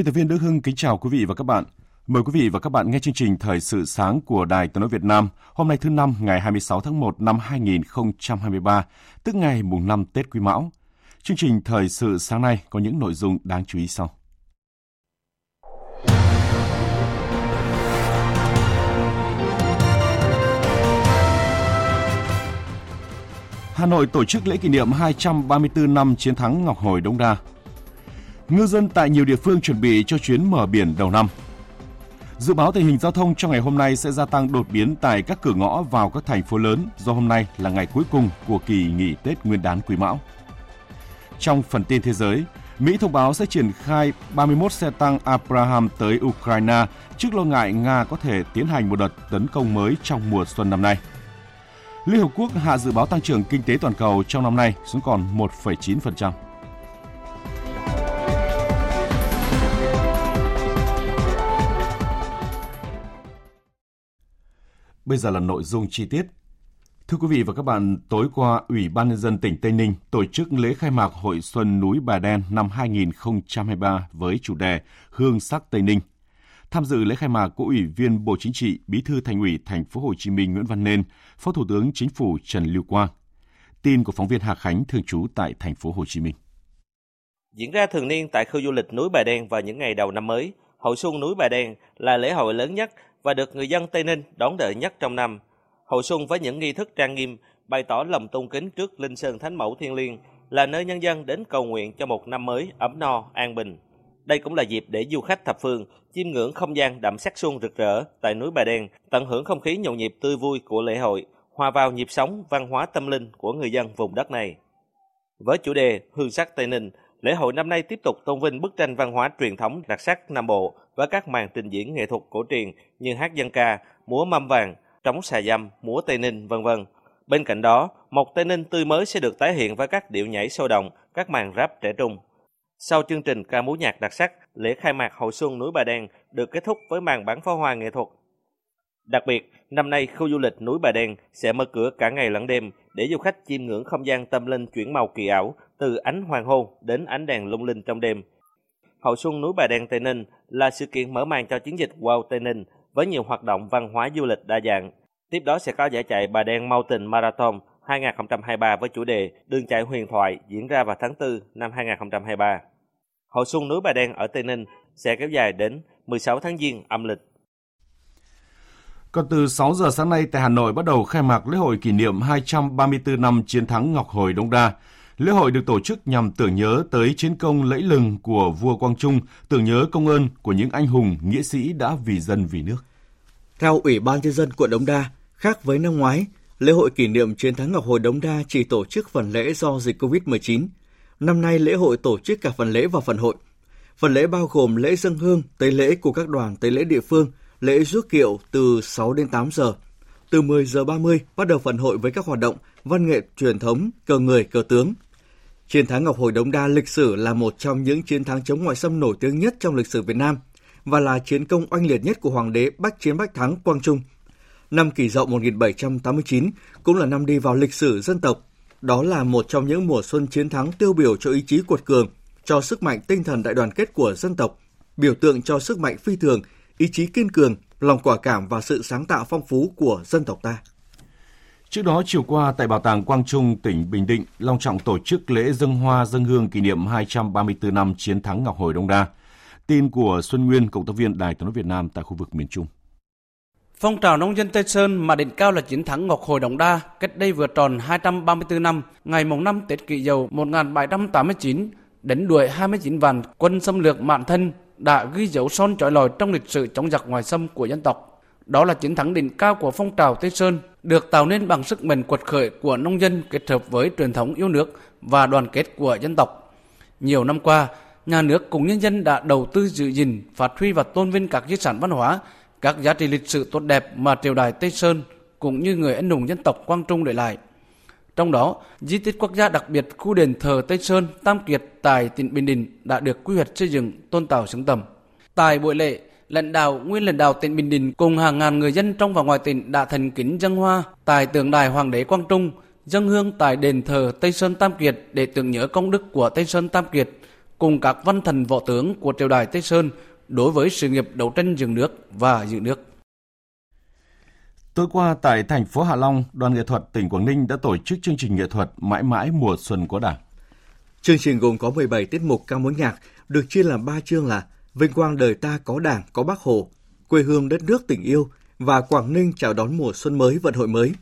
Biên tập viên Đức Hưng kính chào quý vị và các bạn. Mời quý vị và các bạn nghe chương trình Thời sự sáng của Đài Tiếng nói Việt Nam hôm nay thứ năm ngày 26 tháng 1 năm 2023, tức ngày mùng 5 Tết Quý Mão. Chương trình Thời sự sáng nay có những nội dung đáng chú ý sau. Hà Nội tổ chức lễ kỷ niệm 234 năm chiến thắng Ngọc Hồi Đông Đa. Ngư dân tại nhiều địa phương chuẩn bị cho chuyến mở biển đầu năm. Dự báo tình hình giao thông trong ngày hôm nay sẽ gia tăng đột biến tại các cửa ngõ vào các thành phố lớn do hôm nay là ngày cuối cùng của kỳ nghỉ Tết Nguyên đán Quý Mão. Trong phần tin thế giới, Mỹ thông báo sẽ triển khai 31 xe tăng Abraham tới Ukraine trước lo ngại Nga có thể tiến hành một đợt tấn công mới trong mùa xuân năm nay. Liên Hợp Quốc hạ dự báo tăng trưởng kinh tế toàn cầu trong năm nay xuống còn 1,9%. Bây giờ là nội dung chi tiết. Thưa quý vị và các bạn, tối qua, Ủy ban Nhân dân tỉnh Tây Ninh tổ chức lễ khai mạc Hội Xuân Núi Bà Đen năm 2023 với chủ đề Hương sắc Tây Ninh. Tham dự lễ khai mạc có Ủy viên Bộ Chính trị, Bí thư Thành ủy Thành phố Hồ Chí Minh Nguyễn Văn Nên, Phó Thủ tướng Chính phủ Trần Lưu Quang. Tin của phóng viên Hà Khánh thường trú tại Thành phố Hồ Chí Minh. Diễn ra thường niên tại khu du lịch núi Bà Đen vào những ngày đầu năm mới, Hội Xuân núi Bà Đen là lễ hội lớn nhất và được người dân Tây Ninh đón đợi nhất trong năm. Hội xuân với những nghi thức trang nghiêm bày tỏ lòng tôn kính trước Linh Sơn Thánh Mẫu Thiên Liêng là nơi nhân dân đến cầu nguyện cho một năm mới ấm no, an bình. Đây cũng là dịp để du khách thập phương chiêm ngưỡng không gian đậm sắc xuân rực rỡ tại núi Bà Đen, tận hưởng không khí nhộn nhịp tươi vui của lễ hội, hòa vào nhịp sống văn hóa tâm linh của người dân vùng đất này. Với chủ đề Hương sắc Tây Ninh, lễ hội năm nay tiếp tục tôn vinh bức tranh văn hóa truyền thống đặc sắc Nam Bộ với các màn trình diễn nghệ thuật cổ truyền như hát dân ca, múa mâm vàng, trống xà dăm, múa Tây Ninh, vân vân. Bên cạnh đó, một Tây Ninh tươi mới sẽ được tái hiện với các điệu nhảy sôi động, các màn rap trẻ trung. Sau chương trình ca múa nhạc đặc sắc, lễ khai mạc Hội Xuân núi Bà Đen được kết thúc với màn bắn pháo hoa nghệ thuật. Đặc biệt, năm nay khu du lịch núi Bà Đen sẽ mở cửa cả ngày lẫn đêm để du khách chiêm ngưỡng không gian tâm linh chuyển màu kỳ ảo từ ánh hoàng hôn đến ánh đèn lung linh trong đêm. Hậu Xuân núi Bà Đen Tây Ninh là sự kiện mở màn cho chiến dịch Wow Tây Ninh với nhiều hoạt động văn hóa du lịch đa dạng. Tiếp đó sẽ có giải chạy Bà Đen Mountain Marathon 2023 với chủ đề Đường chạy huyền thoại diễn ra vào tháng 4 năm 2023. Hội Xuân núi Bà Đen ở Tây Ninh sẽ kéo dài đến 16 tháng Giêng âm lịch. Còn từ 6 giờ sáng nay tại Hà Nội bắt đầu khai mạc lễ hội kỷ niệm 234 năm chiến thắng Ngọc Hồi Đông Đa. Lễ hội được tổ chức nhằm tưởng nhớ tới chiến công lẫy lừng của vua Quang Trung, tưởng nhớ công ơn của những anh hùng, nghĩa sĩ đã vì dân vì nước. Theo Ủy ban Nhân dân quận Đống Đa, khác với năm ngoái, lễ hội kỷ niệm chiến thắng Ngọc Hồi Đống Đa chỉ tổ chức phần lễ do dịch COVID-19. Năm nay lễ hội tổ chức cả phần lễ và phần hội. Phần lễ bao gồm lễ dân hương, tế lễ của các đoàn tế lễ địa phương, lễ rước kiệu từ 6 đến 8 giờ. Từ 10 giờ 30 bắt đầu phần hội với các hoạt động văn nghệ truyền thống, cờ người, cờ tướng, Chiến thắng Ngọc Hồi Đống Đa lịch sử là một trong những chiến thắng chống ngoại xâm nổi tiếng nhất trong lịch sử Việt Nam và là chiến công oanh liệt nhất của Hoàng đế Bách Chiến Bách Thắng Quang Trung. Năm Kỷ Dậu 1789 cũng là năm đi vào lịch sử dân tộc. Đó là một trong những mùa xuân chiến thắng tiêu biểu cho ý chí cuột cường, cho sức mạnh tinh thần đại đoàn kết của dân tộc, biểu tượng cho sức mạnh phi thường, ý chí kiên cường, lòng quả cảm và sự sáng tạo phong phú của dân tộc ta. Trước đó, chiều qua tại Bảo tàng Quang Trung, tỉnh Bình Định, long trọng tổ chức lễ dân hoa dân hương kỷ niệm 234 năm chiến thắng Ngọc Hồi Đông Đa. Tin của Xuân Nguyên, cộng tác viên Đài tiếng nói Việt Nam tại khu vực miền Trung. Phong trào nông dân Tây Sơn mà đỉnh cao là chiến thắng Ngọc Hồi Đống Đa cách đây vừa tròn 234 năm, ngày mùng 5 Tết Kỷ Dậu 1789, đánh đuổi 29 vạn quân xâm lược Mạn Thân đã ghi dấu son trói lọi trong lịch sử chống giặc ngoài xâm của dân tộc. Đó là chiến thắng đỉnh cao của phong trào Tây Sơn, được tạo nên bằng sức mạnh quật khởi của nông dân kết hợp với truyền thống yêu nước và đoàn kết của dân tộc. Nhiều năm qua, nhà nước cùng nhân dân đã đầu tư giữ gìn, phát huy và tôn vinh các di sản văn hóa, các giá trị lịch sử tốt đẹp mà triều đại Tây Sơn cũng như người anh hùng dân tộc Quang Trung để lại. Trong đó, di tích quốc gia đặc biệt khu đền thờ Tây Sơn Tam Kiệt tại tỉnh Bình Định đã được quy hoạch xây dựng tôn tạo xứng tầm. Tại buổi lễ, lãnh đạo nguyên lãnh đạo tỉnh Bình Định cùng hàng ngàn người dân trong và ngoài tỉnh đã thành kính dân hoa tại tượng đài Hoàng đế Quang Trung, dân hương tại đền thờ Tây Sơn Tam Kiệt để tưởng nhớ công đức của Tây Sơn Tam Kiệt cùng các văn thần võ tướng của triều đại Tây Sơn đối với sự nghiệp đấu tranh dựng nước và giữ nước. Tối qua tại thành phố Hạ Long, Đoàn nghệ thuật tỉnh Quảng Ninh đã tổ chức chương trình nghệ thuật Mãi mãi mùa xuân của Đảng. Chương trình gồm có 17 tiết mục ca mối nhạc, được chia làm 3 chương là Vinh quang đời ta có Đảng, có Bác Hồ, quê hương đất nước tình yêu và Quảng Ninh chào đón mùa xuân mới vận hội mới.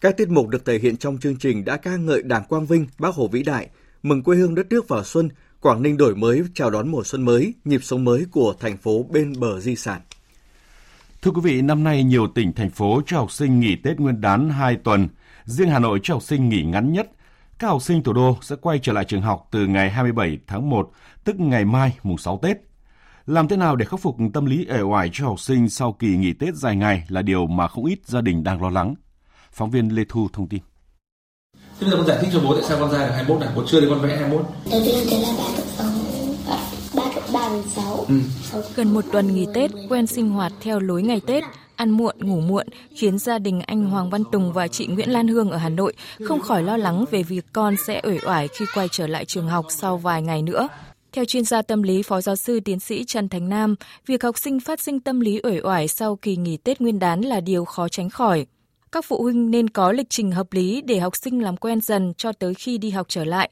Các tiết mục được thể hiện trong chương trình đã ca ngợi Đảng Quang Vinh, Bác Hồ vĩ đại, mừng quê hương đất nước vào xuân, Quảng Ninh đổi mới chào đón mùa xuân mới, nhịp sống mới của thành phố bên bờ di sản. Thưa quý vị, năm nay nhiều tỉnh, thành phố cho học sinh nghỉ Tết Nguyên đán 2 tuần. Riêng Hà Nội cho học sinh nghỉ ngắn nhất. Các học sinh thủ đô sẽ quay trở lại trường học từ ngày 27 tháng 1, tức ngày mai mùng 6 Tết. Làm thế nào để khắc phục tâm lý ẻ oải cho học sinh sau kỳ nghỉ Tết dài ngày là điều mà không ít gia đình đang lo lắng. Phóng viên Lê Thu thông tin. Thế bây giờ con giải thích cho bố tại sao con ra được 21 này, bố chưa thì con vẽ 21. Đầu tiên thế là 3 cộng 6, 3 cộng 3 bằng 6. Ừ. Ừ. Gần một tuần nghỉ Tết, quen sinh hoạt theo lối ngày Tết, ăn muộn, ngủ muộn, khiến gia đình anh Hoàng Văn Tùng và chị Nguyễn Lan Hương ở Hà Nội không khỏi lo lắng về việc con sẽ uể oải khi quay trở lại trường học sau vài ngày nữa. Theo chuyên gia tâm lý Phó giáo sư tiến sĩ Trần Thành Nam, việc học sinh phát sinh tâm lý uể oải sau kỳ nghỉ Tết Nguyên đán là điều khó tránh khỏi. Các phụ huynh nên có lịch trình hợp lý để học sinh làm quen dần cho tới khi đi học trở lại.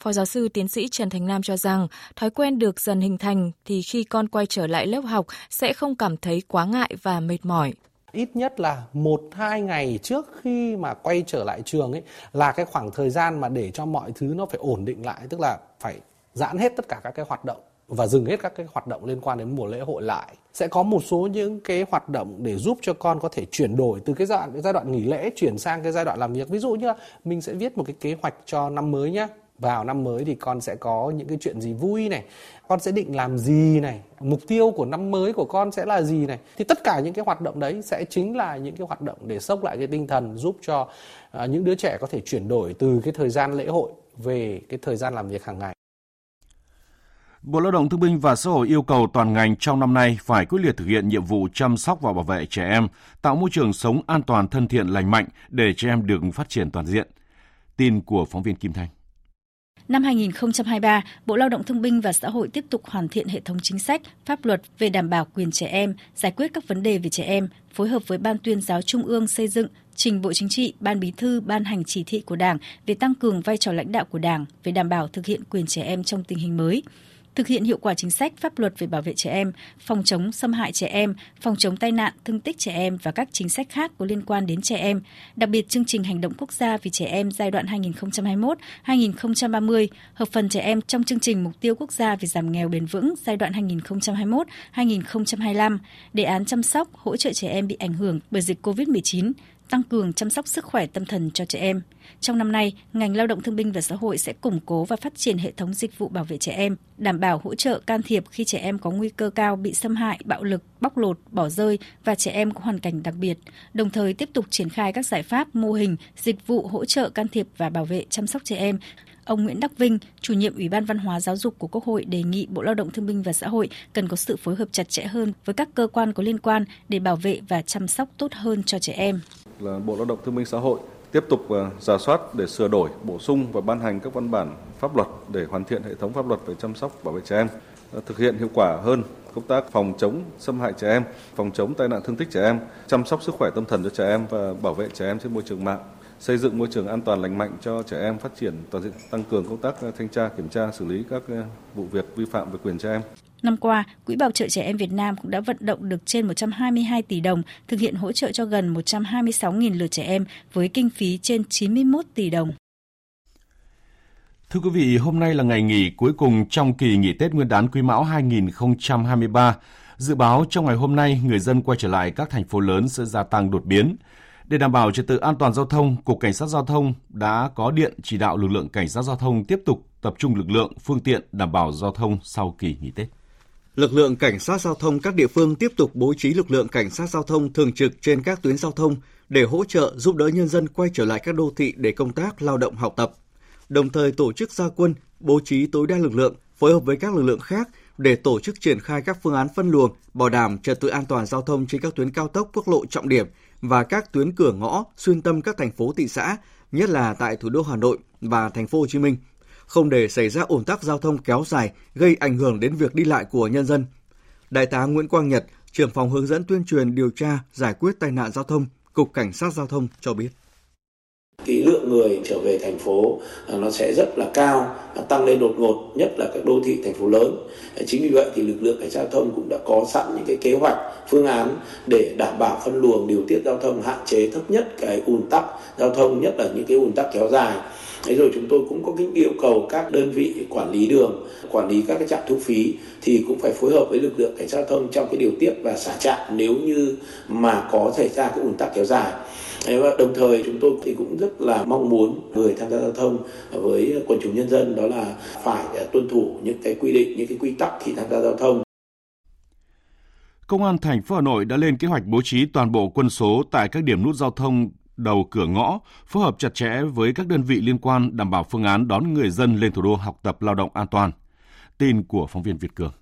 Phó giáo sư tiến sĩ Trần Thành Nam cho rằng, thói quen được dần hình thành thì khi con quay trở lại lớp học sẽ không cảm thấy quá ngại và mệt mỏi. Ít nhất là một, hai ngày trước khi mà quay trở lại trường ấy là cái khoảng thời gian mà để cho mọi thứ nó phải ổn định lại, tức là phải giãn hết tất cả các cái hoạt động và dừng hết các cái hoạt động liên quan đến mùa lễ hội lại. Sẽ có một số những cái hoạt động để giúp cho con có thể chuyển đổi từ cái giai đoạn cái giai đoạn nghỉ lễ chuyển sang cái giai đoạn làm việc. Ví dụ như là mình sẽ viết một cái kế hoạch cho năm mới nhé vào năm mới thì con sẽ có những cái chuyện gì vui này con sẽ định làm gì này mục tiêu của năm mới của con sẽ là gì này thì tất cả những cái hoạt động đấy sẽ chính là những cái hoạt động để sốc lại cái tinh thần giúp cho uh, những đứa trẻ có thể chuyển đổi từ cái thời gian lễ hội về cái thời gian làm việc hàng ngày Bộ Lao động Thương binh và Xã hội yêu cầu toàn ngành trong năm nay phải quyết liệt thực hiện nhiệm vụ chăm sóc và bảo vệ trẻ em, tạo môi trường sống an toàn, thân thiện, lành mạnh để trẻ em được phát triển toàn diện. Tin của phóng viên Kim Thanh. Năm 2023, Bộ Lao động Thương binh và Xã hội tiếp tục hoàn thiện hệ thống chính sách, pháp luật về đảm bảo quyền trẻ em, giải quyết các vấn đề về trẻ em, phối hợp với Ban tuyên giáo Trung ương xây dựng, trình Bộ Chính trị, Ban Bí thư ban hành chỉ thị của Đảng về tăng cường vai trò lãnh đạo của Đảng về đảm bảo thực hiện quyền trẻ em trong tình hình mới thực hiện hiệu quả chính sách pháp luật về bảo vệ trẻ em, phòng chống xâm hại trẻ em, phòng chống tai nạn, thương tích trẻ em và các chính sách khác có liên quan đến trẻ em, đặc biệt chương trình hành động quốc gia vì trẻ em giai đoạn 2021-2030, hợp phần trẻ em trong chương trình mục tiêu quốc gia về giảm nghèo bền vững giai đoạn 2021-2025, đề án chăm sóc, hỗ trợ trẻ em bị ảnh hưởng bởi dịch COVID-19, tăng cường chăm sóc sức khỏe tâm thần cho trẻ em. Trong năm nay, ngành lao động thương binh và xã hội sẽ củng cố và phát triển hệ thống dịch vụ bảo vệ trẻ em, đảm bảo hỗ trợ can thiệp khi trẻ em có nguy cơ cao bị xâm hại, bạo lực, bóc lột, bỏ rơi và trẻ em có hoàn cảnh đặc biệt, đồng thời tiếp tục triển khai các giải pháp, mô hình, dịch vụ hỗ trợ can thiệp và bảo vệ chăm sóc trẻ em, Ông Nguyễn Đắc Vinh, chủ nhiệm Ủy ban Văn hóa Giáo dục của Quốc hội đề nghị Bộ Lao động Thương binh và Xã hội cần có sự phối hợp chặt chẽ hơn với các cơ quan có liên quan để bảo vệ và chăm sóc tốt hơn cho trẻ em. Là Bộ Lao động Thương binh Xã hội tiếp tục ờ, giả soát để sửa đổi, bổ sung và ban hành các văn bản pháp luật để hoàn thiện hệ thống pháp luật về chăm sóc bảo vệ trẻ em, ờ, thực hiện hiệu quả hơn công tác phòng chống xâm hại trẻ em, phòng chống tai nạn thương tích trẻ em, chăm sóc sức khỏe tâm thần cho trẻ em và bảo vệ trẻ em trên môi trường mạng xây dựng môi trường an toàn lành mạnh cho trẻ em phát triển toàn diện, tăng cường công tác thanh tra, kiểm tra, xử lý các ờ, vụ việc vi phạm về quyền trẻ em. Năm qua, Quỹ Bảo trợ Trẻ Em Việt Nam cũng đã vận động được trên 122 tỷ đồng thực hiện hỗ trợ cho gần 126.000 lượt trẻ em với kinh phí trên 91 tỷ đồng. Thưa quý vị, hôm nay là ngày nghỉ cuối cùng trong kỳ nghỉ Tết Nguyên đán Quý Mão 2023. Dự báo trong ngày hôm nay, người dân quay trở lại các thành phố lớn sẽ gia tăng đột biến. Để đảm bảo trật tự an toàn giao thông, Cục Cảnh sát Giao thông đã có điện chỉ đạo lực lượng Cảnh sát Giao thông tiếp tục tập trung lực lượng, phương tiện đảm bảo giao thông sau kỳ nghỉ Tết. Lực lượng cảnh sát giao thông các địa phương tiếp tục bố trí lực lượng cảnh sát giao thông thường trực trên các tuyến giao thông để hỗ trợ giúp đỡ nhân dân quay trở lại các đô thị để công tác lao động học tập. Đồng thời tổ chức gia quân, bố trí tối đa lực lượng, phối hợp với các lực lượng khác để tổ chức triển khai các phương án phân luồng, bảo đảm trật tự an toàn giao thông trên các tuyến cao tốc quốc lộ trọng điểm và các tuyến cửa ngõ xuyên tâm các thành phố thị xã, nhất là tại thủ đô Hà Nội và thành phố Hồ Chí Minh không để xảy ra ủn tắc giao thông kéo dài gây ảnh hưởng đến việc đi lại của nhân dân. Đại tá Nguyễn Quang Nhật, trưởng phòng hướng dẫn tuyên truyền điều tra giải quyết tai nạn giao thông, Cục Cảnh sát Giao thông cho biết. Cái lượng người trở về thành phố à, nó sẽ rất là cao tăng lên đột ngột nhất là các đô thị thành phố lớn. À, chính vì vậy thì lực lượng cảnh sát giao thông cũng đã có sẵn những cái kế hoạch phương án để đảm bảo phân luồng điều tiết giao thông hạn chế thấp nhất cái ùn tắc giao thông nhất là những cái ùn tắc kéo dài. Thế rồi chúng tôi cũng có cái yêu cầu các đơn vị quản lý đường, quản lý các cái trạm thu phí thì cũng phải phối hợp với lực lượng cảnh sát giao thông trong cái điều tiết và xả trạm nếu như mà có xảy ra cái ùn tắc kéo dài. Và đồng thời chúng tôi thì cũng rất là mong muốn người tham gia giao thông với quần chúng nhân dân đó là phải à, tuân thủ những cái quy định, những cái quy tắc khi tham gia giao thông. Công an thành phố Hà Nội đã lên kế hoạch bố trí toàn bộ quân số tại các điểm nút giao thông đầu cửa ngõ, phối hợp chặt chẽ với các đơn vị liên quan đảm bảo phương án đón người dân lên thủ đô học tập lao động an toàn. Tin của phóng viên Việt Cường.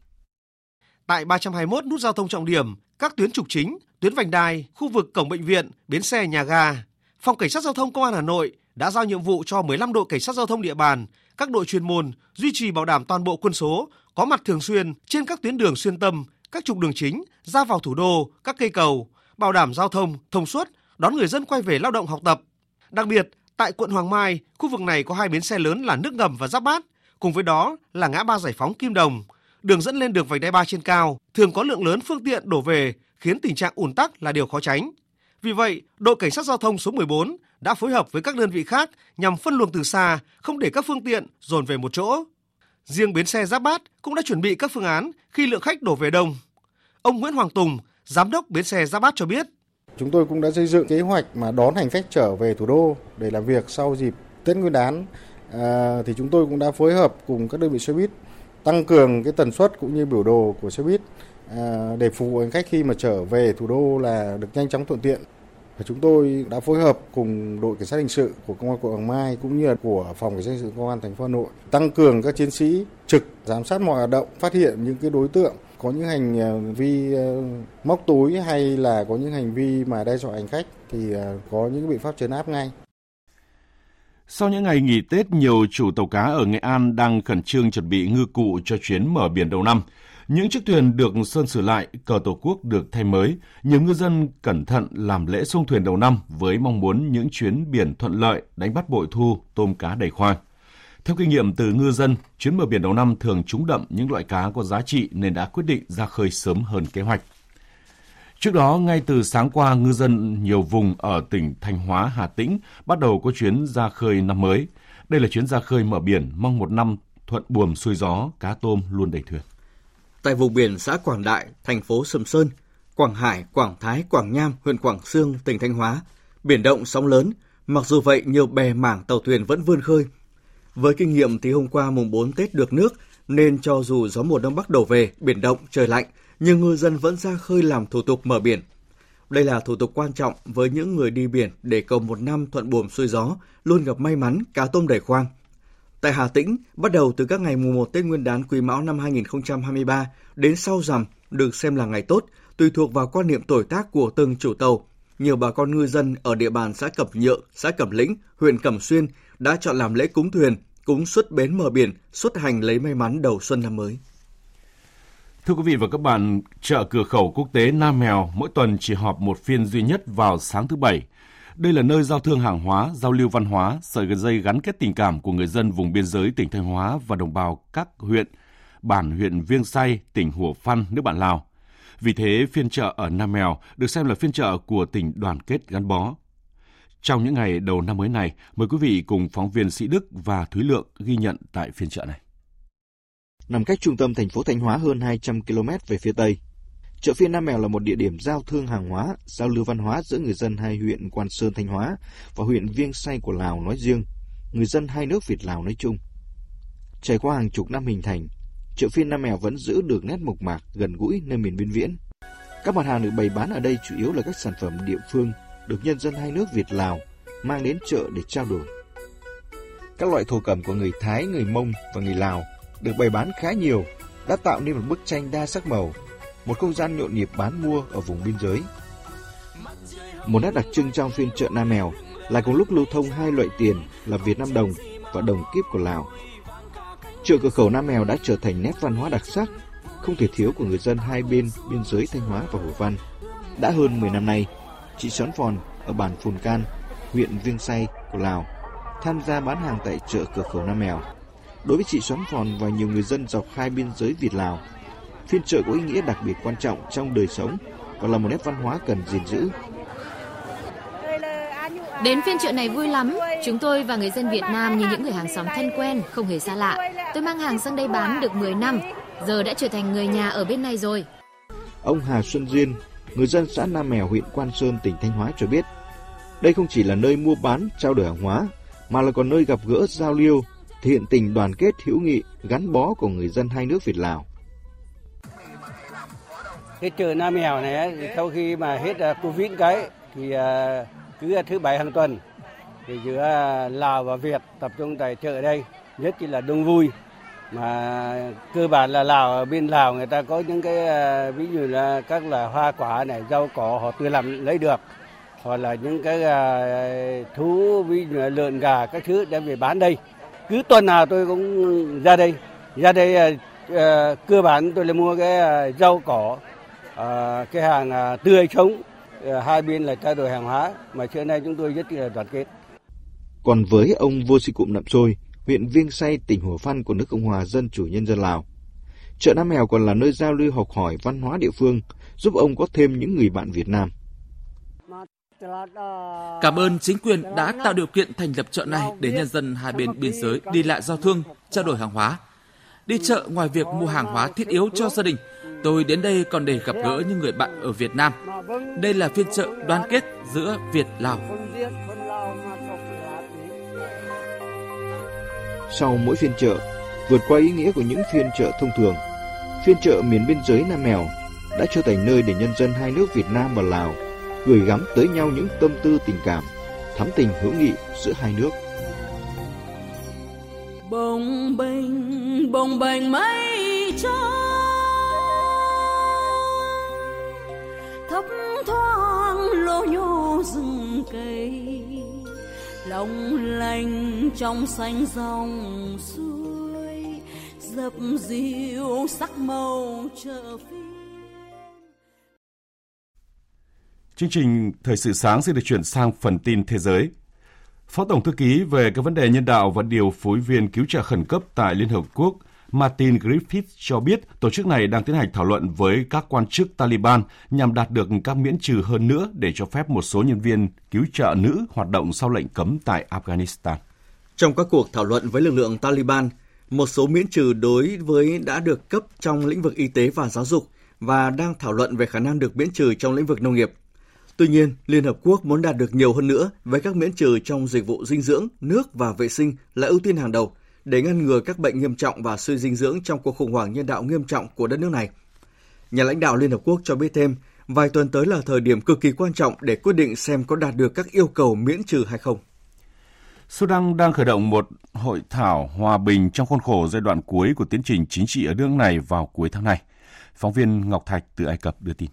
Tại 321 nút giao thông trọng điểm, các tuyến trục chính, tuyến vành đai, khu vực cổng bệnh viện, bến xe nhà ga, Phòng Cảnh sát Giao thông Công an Hà Nội đã giao nhiệm vụ cho 15 đội cảnh sát giao thông địa bàn, các đội chuyên môn duy trì bảo đảm toàn bộ quân số, có mặt thường xuyên trên các tuyến đường xuyên tâm, các trục đường chính, ra vào thủ đô, các cây cầu, bảo đảm giao thông thông suốt, đón người dân quay về lao động học tập. Đặc biệt, tại quận Hoàng Mai, khu vực này có hai bến xe lớn là nước ngầm và giáp bát, cùng với đó là ngã ba giải phóng Kim Đồng. Đường dẫn lên đường vành đai ba trên cao thường có lượng lớn phương tiện đổ về, khiến tình trạng ùn tắc là điều khó tránh. Vì vậy, đội cảnh sát giao thông số 14 đã phối hợp với các đơn vị khác nhằm phân luồng từ xa, không để các phương tiện dồn về một chỗ. Riêng bến xe Giáp Bát cũng đã chuẩn bị các phương án khi lượng khách đổ về đông. Ông Nguyễn Hoàng Tùng, giám đốc bến xe Giáp Bát cho biết, Chúng tôi cũng đã xây dựng kế hoạch mà đón hành khách trở về thủ đô để làm việc sau dịp Tết Nguyên đán. À, thì chúng tôi cũng đã phối hợp cùng các đơn vị xe buýt tăng cường cái tần suất cũng như biểu đồ của xe buýt à, để phục vụ hành khách khi mà trở về thủ đô là được nhanh chóng thuận tiện. Và chúng tôi đã phối hợp cùng đội cảnh sát hình sự của công an quận Hoàng Mai cũng như là của phòng cảnh sát hình sự công an thành phố Hà Nội tăng cường các chiến sĩ trực giám sát mọi hoạt động, phát hiện những cái đối tượng có những hành ờ, vi ờ, móc túi hay là có những hành vi mà đe dọa hành khách thì ờ, có những biện pháp chấn áp ngay. Sau những ngày nghỉ Tết, nhiều chủ tàu cá ở Nghệ An đang khẩn trương chuẩn bị ngư cụ cho chuyến mở biển đầu năm. Những chiếc thuyền được sơn sửa lại, cờ tổ quốc được thay mới. Nhiều ngư dân cẩn thận làm lễ xung thuyền đầu năm với mong muốn những chuyến biển thuận lợi, đánh bắt bội thu, tôm cá đầy khoang. Theo kinh nghiệm từ ngư dân, chuyến mở biển đầu năm thường trúng đậm những loại cá có giá trị nên đã quyết định ra khơi sớm hơn kế hoạch. Trước đó, ngay từ sáng qua, ngư dân nhiều vùng ở tỉnh Thanh Hóa, Hà Tĩnh bắt đầu có chuyến ra khơi năm mới. Đây là chuyến ra khơi mở biển mong một năm thuận buồm xuôi gió, cá tôm luôn đầy thuyền. Tại vùng biển xã Quảng Đại, thành phố Sầm Sơn, Quảng Hải, Quảng Thái, Quảng Nham, huyện Quảng Sương, tỉnh Thanh Hóa, biển động sóng lớn, mặc dù vậy nhiều bè mảng tàu thuyền vẫn vươn khơi, với kinh nghiệm thì hôm qua mùng 4 Tết được nước, nên cho dù gió mùa đông bắc đổ về, biển động, trời lạnh, nhưng ngư dân vẫn ra khơi làm thủ tục mở biển. Đây là thủ tục quan trọng với những người đi biển để cầu một năm thuận buồm xuôi gió, luôn gặp may mắn, cá tôm đầy khoang. Tại Hà Tĩnh, bắt đầu từ các ngày mùng 1 Tết Nguyên đán Quý Mão năm 2023 đến sau rằm được xem là ngày tốt, tùy thuộc vào quan niệm tuổi tác của từng chủ tàu. Nhiều bà con ngư dân ở địa bàn xã Cẩm Nhượng, xã Cẩm Lĩnh, huyện Cẩm Xuyên đã chọn làm lễ cúng thuyền cúng xuất bến mở biển, xuất hành lấy may mắn đầu xuân năm mới. Thưa quý vị và các bạn, chợ cửa khẩu quốc tế Nam Mèo mỗi tuần chỉ họp một phiên duy nhất vào sáng thứ Bảy. Đây là nơi giao thương hàng hóa, giao lưu văn hóa, sợi dây gắn kết tình cảm của người dân vùng biên giới tỉnh Thanh Hóa và đồng bào các huyện bản huyện Viêng Say, tỉnh Hủa Phăn, nước bạn Lào. Vì thế, phiên chợ ở Nam Mèo được xem là phiên chợ của tỉnh đoàn kết gắn bó. Trong những ngày đầu năm mới này, mời quý vị cùng phóng viên Sĩ Đức và Thúy Lượng ghi nhận tại phiên chợ này. Nằm cách trung tâm thành phố Thanh Hóa hơn 200 km về phía Tây, chợ phiên Nam Mèo là một địa điểm giao thương hàng hóa, giao lưu văn hóa giữa người dân hai huyện Quan Sơn Thanh Hóa và huyện Viêng Say của Lào nói riêng, người dân hai nước Việt Lào nói chung. Trải qua hàng chục năm hình thành, chợ phiên Nam Mèo vẫn giữ được nét mộc mạc, gần gũi nơi miền biên viễn. Các mặt hàng được bày bán ở đây chủ yếu là các sản phẩm địa phương được nhân dân hai nước Việt Lào mang đến chợ để trao đổi. Các loại thổ cẩm của người Thái, người Mông và người Lào được bày bán khá nhiều, đã tạo nên một bức tranh đa sắc màu, một không gian nhộn nhịp bán mua ở vùng biên giới. Một nét đặc trưng trong phiên chợ Nam Mèo là cùng lúc lưu thông hai loại tiền là Việt Nam đồng và đồng kiếp của Lào. Chợ cửa khẩu Nam Mèo đã trở thành nét văn hóa đặc sắc, không thể thiếu của người dân hai bên biên giới Thanh Hóa và Hồ Văn. Đã hơn 10 năm nay, chị Són Phòn ở bản Phùn Can, huyện Viêng Say của Lào, tham gia bán hàng tại chợ cửa khẩu Nam Mèo. Đối với chị Xoắn Phòn và nhiều người dân dọc hai biên giới Việt-Lào, phiên chợ có ý nghĩa đặc biệt quan trọng trong đời sống và là một nét văn hóa cần gìn giữ. Đến phiên chợ này vui lắm, chúng tôi và người dân Việt Nam như những người hàng xóm thân quen, không hề xa lạ. Tôi mang hàng sang đây bán được 10 năm, giờ đã trở thành người nhà ở bên này rồi. Ông Hà Xuân Duyên, người dân xã Nam Mèo, huyện Quan Sơn, tỉnh Thanh Hóa cho biết, đây không chỉ là nơi mua bán, trao đổi hàng hóa, mà là còn nơi gặp gỡ, giao lưu, thể hiện tình đoàn kết hữu nghị, gắn bó của người dân hai nước Việt Lào. Cái chợ Nam Mèo này sau khi mà hết à, Covid cái thì à, cứ thứ bảy hàng tuần thì giữa à, Lào và Việt tập trung tại chợ đây nhất chỉ là đông vui mà cơ bản là Lào ở bên Lào người ta có những cái ờ, ví dụ là các là hoa quả này, rau cỏ họ tự làm lấy được. Hoặc là những cái ờ, thú, ví dụ là lợn gà các thứ đem về bán đây. Cứ tuần nào tôi cũng ra đây. Ra đây ờ, cơ bản tôi là mua cái rau cỏ cái hàng tươi sống. Hai bên là trao đổi hàng hóa. Mà xưa nay chúng tôi rất là đoàn kết. Còn với ông Vô Sĩ Cụm Nậm Sôi huyện Viêng Say tỉnh Hồ Phan của nước Cộng hòa Dân chủ Nhân dân Lào chợ Nam Mèo còn là nơi giao lưu học hỏi văn hóa địa phương giúp ông có thêm những người bạn Việt Nam Cảm ơn chính quyền đã tạo điều kiện thành lập chợ này để nhân dân hai bên biên giới đi lại giao thương, trao đổi hàng hóa. Đi chợ ngoài việc mua hàng hóa thiết yếu cho gia đình, tôi đến đây còn để gặp gỡ những người bạn ở Việt Nam. Đây là phiên chợ đoàn kết giữa Việt Lào. Sau mỗi phiên chợ, vượt qua ý nghĩa của những phiên chợ thông thường, phiên chợ miền biên giới Nam Mèo đã trở thành nơi để nhân dân hai nước Việt Nam và Lào gửi gắm tới nhau những tâm tư tình cảm, thắm tình hữu nghị giữa hai nước. Bồng bềnh, bồng bềnh mây trắng, thấp thoáng lô nhô rừng cây long lanh trong xanh dòng suối, dập dịu sắc màu chợ phiên Chương trình Thời sự sáng sẽ được chuyển sang phần tin thế giới. Phó Tổng Thư ký về các vấn đề nhân đạo và điều phối viên cứu trợ khẩn cấp tại Liên Hợp Quốc Martin Griffiths cho biết tổ chức này đang tiến hành thảo luận với các quan chức Taliban nhằm đạt được các miễn trừ hơn nữa để cho phép một số nhân viên cứu trợ nữ hoạt động sau lệnh cấm tại Afghanistan. Trong các cuộc thảo luận với lực lượng Taliban, một số miễn trừ đối với đã được cấp trong lĩnh vực y tế và giáo dục và đang thảo luận về khả năng được miễn trừ trong lĩnh vực nông nghiệp. Tuy nhiên, Liên Hợp Quốc muốn đạt được nhiều hơn nữa với các miễn trừ trong dịch vụ dinh dưỡng, nước và vệ sinh là ưu tiên hàng đầu để ngăn ngừa các bệnh nghiêm trọng và suy dinh dưỡng trong cuộc khủng hoảng nhân đạo nghiêm trọng của đất nước này. Nhà lãnh đạo Liên Hợp Quốc cho biết thêm, vài tuần tới là thời điểm cực kỳ quan trọng để quyết định xem có đạt được các yêu cầu miễn trừ hay không. Sudan đang khởi động một hội thảo hòa bình trong khuôn khổ giai đoạn cuối của tiến trình chính trị ở nước này vào cuối tháng này. Phóng viên Ngọc Thạch từ Ai Cập đưa tin.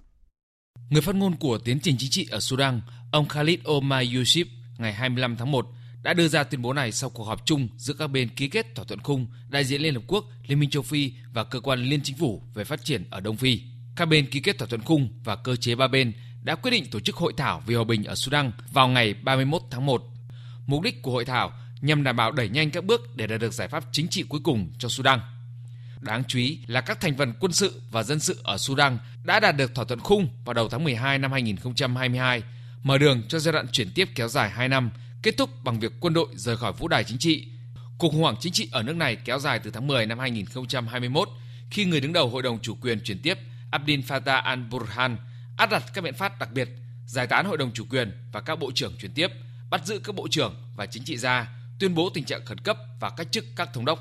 Người phát ngôn của tiến trình chính trị ở Sudan, ông Khalid Omar Yusuf, ngày 25 tháng 1 đã đưa ra tuyên bố này sau cuộc họp chung giữa các bên ký kết thỏa thuận khung đại diện Liên Hợp Quốc, Liên minh châu Phi và cơ quan liên chính phủ về phát triển ở Đông Phi. Các bên ký kết thỏa thuận khung và cơ chế ba bên đã quyết định tổ chức hội thảo về hòa bình ở Sudan vào ngày 31 tháng 1. Mục đích của hội thảo nhằm đảm bảo đẩy nhanh các bước để đạt được giải pháp chính trị cuối cùng cho Sudan. Đáng chú ý là các thành phần quân sự và dân sự ở Sudan đã đạt được thỏa thuận khung vào đầu tháng 12 năm 2022, mở đường cho giai đoạn chuyển tiếp kéo dài 2 năm, kết thúc bằng việc quân đội rời khỏi vũ đài chính trị. Cuộc khủng hoảng chính trị ở nước này kéo dài từ tháng 10 năm 2021 khi người đứng đầu hội đồng chủ quyền chuyển tiếp Abdel Fattah al-Burhan áp đặt các biện pháp đặc biệt, giải tán hội đồng chủ quyền và các bộ trưởng chuyển tiếp, bắt giữ các bộ trưởng và chính trị gia, tuyên bố tình trạng khẩn cấp và cách chức các thống đốc.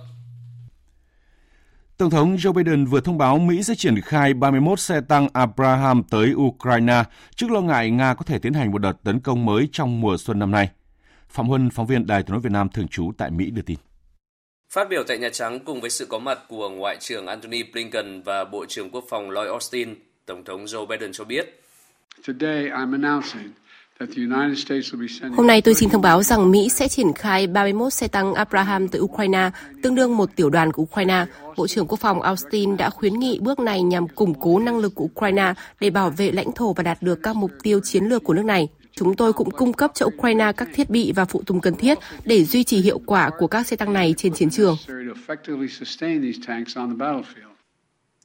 Tổng thống Joe Biden vừa thông báo Mỹ sẽ triển khai 31 xe tăng Abraham tới Ukraine trước lo ngại Nga có thể tiến hành một đợt tấn công mới trong mùa xuân năm nay. Phạm Huân, phóng viên Đài tiếng nói Việt Nam thường trú tại Mỹ đưa tin. Phát biểu tại Nhà Trắng cùng với sự có mặt của Ngoại trưởng Antony Blinken và Bộ trưởng Quốc phòng Lloyd Austin, Tổng thống Joe Biden cho biết. Hôm nay tôi xin thông báo rằng Mỹ sẽ triển khai 31 xe tăng Abraham tới Ukraine, tương đương một tiểu đoàn của Ukraine. Bộ trưởng Quốc phòng Austin đã khuyến nghị bước này nhằm củng cố năng lực của Ukraine để bảo vệ lãnh thổ và đạt được các mục tiêu chiến lược của nước này. Chúng tôi cũng cung cấp cho Ukraine các thiết bị và phụ tùng cần thiết để duy trì hiệu quả của các xe tăng này trên chiến trường.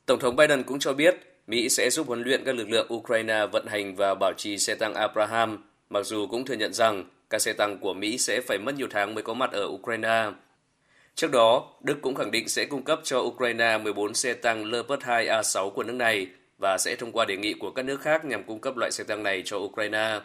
Tổng thống Biden cũng cho biết Mỹ sẽ giúp huấn luyện các lực lượng Ukraine vận hành và bảo trì xe tăng Abraham, mặc dù cũng thừa nhận rằng các xe tăng của Mỹ sẽ phải mất nhiều tháng mới có mặt ở Ukraine. Trước đó, Đức cũng khẳng định sẽ cung cấp cho Ukraine 14 xe tăng Leopard 2 A6 của nước này và sẽ thông qua đề nghị của các nước khác nhằm cung cấp loại xe tăng này cho Ukraine.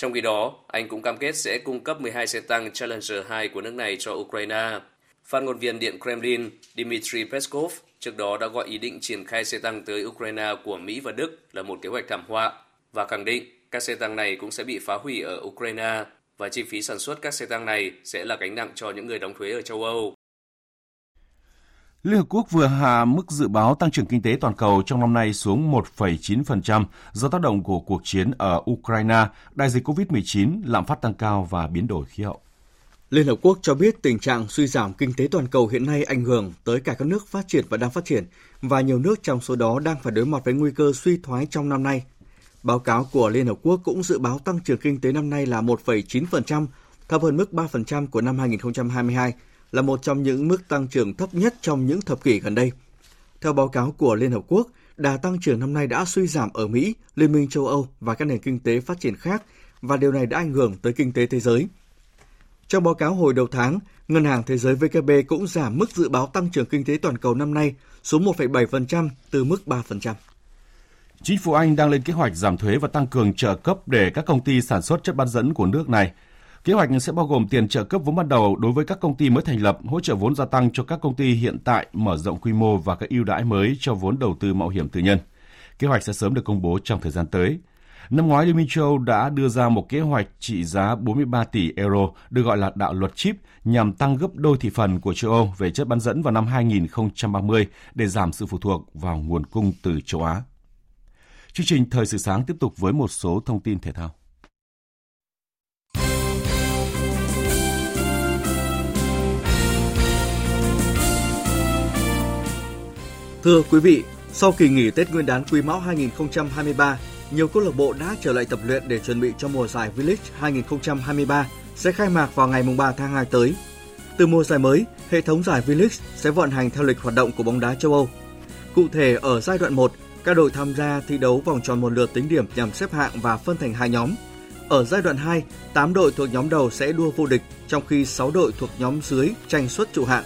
Trong khi đó, Anh cũng cam kết sẽ cung cấp 12 xe tăng Challenger 2 của nước này cho Ukraine. Phát ngôn viên Điện Kremlin Dmitry Peskov trước đó đã gọi ý định triển khai xe tăng tới Ukraine của Mỹ và Đức là một kế hoạch thảm họa và khẳng định các xe tăng này cũng sẽ bị phá hủy ở Ukraine và chi phí sản xuất các xe tăng này sẽ là gánh nặng cho những người đóng thuế ở châu Âu. Liên Hợp Quốc vừa hạ mức dự báo tăng trưởng kinh tế toàn cầu trong năm nay xuống 1,9% do tác động của cuộc chiến ở Ukraine, đại dịch COVID-19, lạm phát tăng cao và biến đổi khí hậu. Liên Hợp Quốc cho biết tình trạng suy giảm kinh tế toàn cầu hiện nay ảnh hưởng tới cả các nước phát triển và đang phát triển, và nhiều nước trong số đó đang phải đối mặt với nguy cơ suy thoái trong năm nay. Báo cáo của Liên Hợp Quốc cũng dự báo tăng trưởng kinh tế năm nay là 1,9%, thấp hơn mức 3% của năm 2022, là một trong những mức tăng trưởng thấp nhất trong những thập kỷ gần đây. Theo báo cáo của Liên Hợp Quốc, đà tăng trưởng năm nay đã suy giảm ở Mỹ, Liên minh châu Âu và các nền kinh tế phát triển khác, và điều này đã ảnh hưởng tới kinh tế thế giới. Trong báo cáo hồi đầu tháng, Ngân hàng Thế giới WB cũng giảm mức dự báo tăng trưởng kinh tế toàn cầu năm nay xuống 1,7% từ mức 3%. Chính phủ Anh đang lên kế hoạch giảm thuế và tăng cường trợ cấp để các công ty sản xuất chất bán dẫn của nước này. Kế hoạch sẽ bao gồm tiền trợ cấp vốn ban đầu đối với các công ty mới thành lập, hỗ trợ vốn gia tăng cho các công ty hiện tại, mở rộng quy mô và các ưu đãi mới cho vốn đầu tư mạo hiểm tư nhân. Kế hoạch sẽ sớm được công bố trong thời gian tới. Năm ngoái, Liên minh châu đã đưa ra một kế hoạch trị giá 43 tỷ euro, được gọi là đạo luật chip, nhằm tăng gấp đôi thị phần của châu Âu về chất bán dẫn vào năm 2030 để giảm sự phụ thuộc vào nguồn cung từ châu Á. Chương trình Thời sự sáng tiếp tục với một số thông tin thể thao. Thưa quý vị, sau kỳ nghỉ Tết Nguyên đán Quý Mão 2023, nhiều câu lạc bộ đã trở lại tập luyện để chuẩn bị cho mùa giải V-League 2023 sẽ khai mạc vào ngày 3 tháng 2 tới. Từ mùa giải mới, hệ thống giải V-League sẽ vận hành theo lịch hoạt động của bóng đá châu Âu. Cụ thể, ở giai đoạn 1, các đội tham gia thi đấu vòng tròn một lượt tính điểm nhằm xếp hạng và phân thành hai nhóm. Ở giai đoạn 2, 8 đội thuộc nhóm đầu sẽ đua vô địch, trong khi 6 đội thuộc nhóm dưới tranh suất trụ hạng.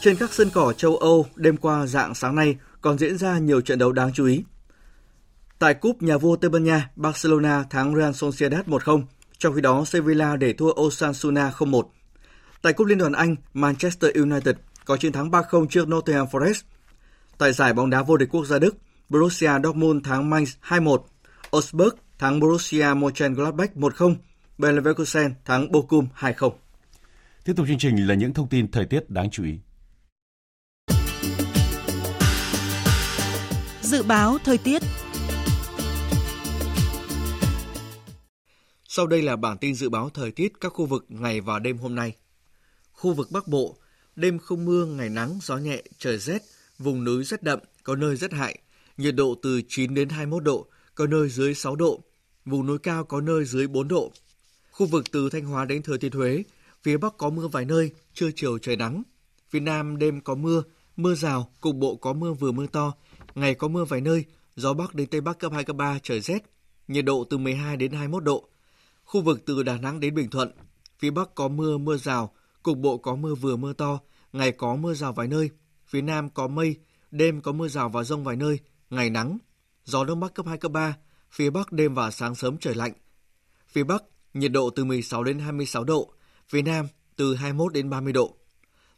Trên các sân cỏ châu Âu, đêm qua dạng sáng nay còn diễn ra nhiều trận đấu đáng chú ý. Tại cúp nhà vua Tây Ban Nha, Barcelona thắng Real Sociedad 1-0, trong khi đó Sevilla để thua Osasuna 0-1. Tại cúp Liên đoàn Anh, Manchester United có chiến thắng 3-0 trước Nottingham Forest. Tại giải bóng đá vô địch quốc gia Đức, Borussia Dortmund thắng Mainz 2-1, Augsburg thắng Borussia Mönchengladbach 1-0, Bayer Leverkusen thắng Bochum 2-0. Tiếp tục chương trình là những thông tin thời tiết đáng chú ý. Dự báo thời tiết Sau đây là bản tin dự báo thời tiết các khu vực ngày và đêm hôm nay. Khu vực Bắc Bộ, đêm không mưa, ngày nắng, gió nhẹ, trời rét, vùng núi rét đậm, có nơi rét hại, nhiệt độ từ 9 đến 21 độ, có nơi dưới 6 độ, vùng núi cao có nơi dưới 4 độ. Khu vực từ Thanh Hóa đến Thừa Thiên Huế, phía Bắc có mưa vài nơi, trưa chiều trời nắng. Phía Nam đêm có mưa, mưa rào, cục bộ có mưa vừa mưa to, ngày có mưa vài nơi, gió bắc đến tây bắc cấp 2 cấp 3 trời rét, nhiệt độ từ 12 đến 21 độ. Khu vực từ Đà Nẵng đến Bình Thuận, phía bắc có mưa mưa rào, cục bộ có mưa vừa mưa to, ngày có mưa rào vài nơi, phía nam có mây, đêm có mưa rào và rông vài nơi, ngày nắng, gió đông bắc cấp 2 cấp 3, phía bắc đêm và sáng sớm trời lạnh. Phía bắc nhiệt độ từ 16 đến 26 độ, phía nam từ 21 đến 30 độ.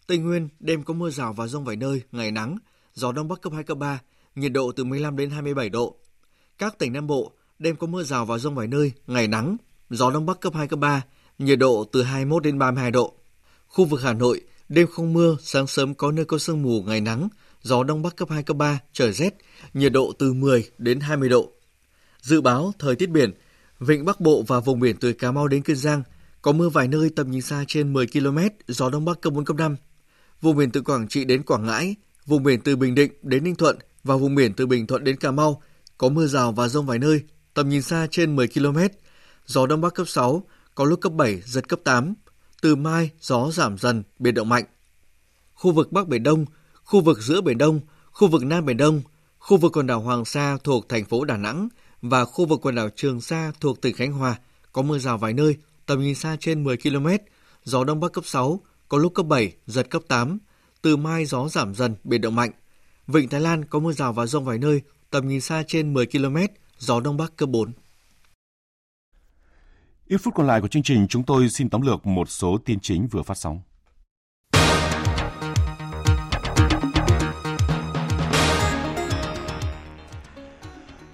Tây Nguyên đêm có mưa rào và rông vài nơi, ngày nắng, gió đông bắc cấp 2 cấp 3, nhiệt độ từ 15 đến 27 độ. Các tỉnh Nam Bộ đêm có mưa rào và rông vài nơi, ngày nắng, gió đông bắc cấp 2 cấp 3, nhiệt độ từ 21 đến 32 độ. Khu vực Hà Nội đêm không mưa, sáng sớm có nơi có sương mù, ngày nắng, gió đông bắc cấp 2 cấp 3, trời rét, nhiệt độ từ 10 đến 20 độ. Dự báo thời tiết biển, vịnh Bắc Bộ và vùng biển từ Cà Mau đến Kiên Giang có mưa vài nơi tầm nhìn xa trên 10 km, gió đông bắc cấp 4 cấp 5. Vùng biển từ Quảng Trị đến Quảng Ngãi, vùng biển từ Bình Định đến Ninh Thuận và vùng biển từ Bình Thuận đến Cà Mau có mưa rào và rông vài nơi, tầm nhìn xa trên 10 km, gió đông bắc cấp 6, có lúc cấp 7, giật cấp 8. Từ mai, gió giảm dần, biển động mạnh. Khu vực Bắc Biển Đông, khu vực giữa Biển Đông, khu vực Nam Biển Đông, khu vực quần đảo Hoàng Sa thuộc thành phố Đà Nẵng và khu vực quần đảo Trường Sa thuộc tỉnh Khánh Hòa có mưa rào vài nơi, tầm nhìn xa trên 10 km, gió đông bắc cấp 6, có lúc cấp 7, giật cấp 8. Từ mai gió giảm dần, biển động mạnh. Vịnh Thái Lan có mưa rào và rông vài nơi, tầm nhìn xa trên 10 km, gió đông bắc cấp 4. Ít phút còn lại của chương trình, chúng tôi xin tóm lược một số tin chính vừa phát sóng.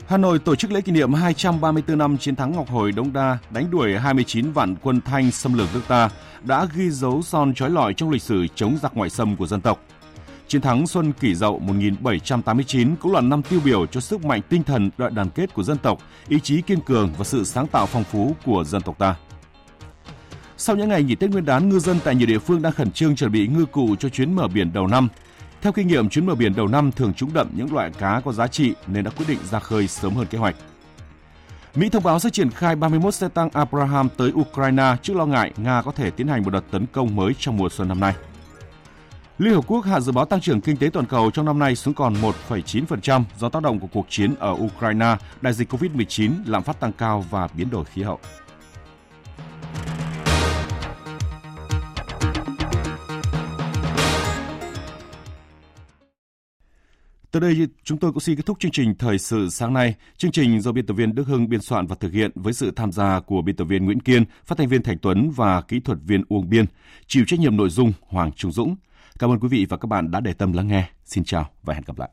Hà Nội tổ chức lễ kỷ niệm 234 năm chiến thắng Ngọc Hồi Đống Đa đánh đuổi 29 vạn quân Thanh xâm lược nước ta đã ghi dấu son trói lọi trong lịch sử chống giặc ngoại xâm của dân tộc. Chiến thắng Xuân Kỷ Dậu 1789 cũng là năm tiêu biểu cho sức mạnh tinh thần đại đoàn kết của dân tộc, ý chí kiên cường và sự sáng tạo phong phú của dân tộc ta. Sau những ngày nghỉ Tết Nguyên đán, ngư dân tại nhiều địa phương đang khẩn trương chuẩn bị ngư cụ cho chuyến mở biển đầu năm. Theo kinh nghiệm, chuyến mở biển đầu năm thường trúng đậm những loại cá có giá trị nên đã quyết định ra khơi sớm hơn kế hoạch. Mỹ thông báo sẽ triển khai 31 xe tăng Abraham tới Ukraine trước lo ngại Nga có thể tiến hành một đợt tấn công mới trong mùa xuân năm nay. Liên Hợp Quốc hạ dự báo tăng trưởng kinh tế toàn cầu trong năm nay xuống còn 1,9% do tác động của cuộc chiến ở Ukraine, đại dịch COVID-19, lạm phát tăng cao và biến đổi khí hậu. Tới đây chúng tôi cũng xin kết thúc chương trình Thời sự sáng nay. Chương trình do biên tập viên Đức Hưng biên soạn và thực hiện với sự tham gia của biên tập viên Nguyễn Kiên, phát thanh viên Thành Tuấn và kỹ thuật viên Uông Biên, chịu trách nhiệm nội dung Hoàng Trung Dũng. Cảm ơn quý vị và các bạn đã để tâm lắng nghe. Xin chào và hẹn gặp lại.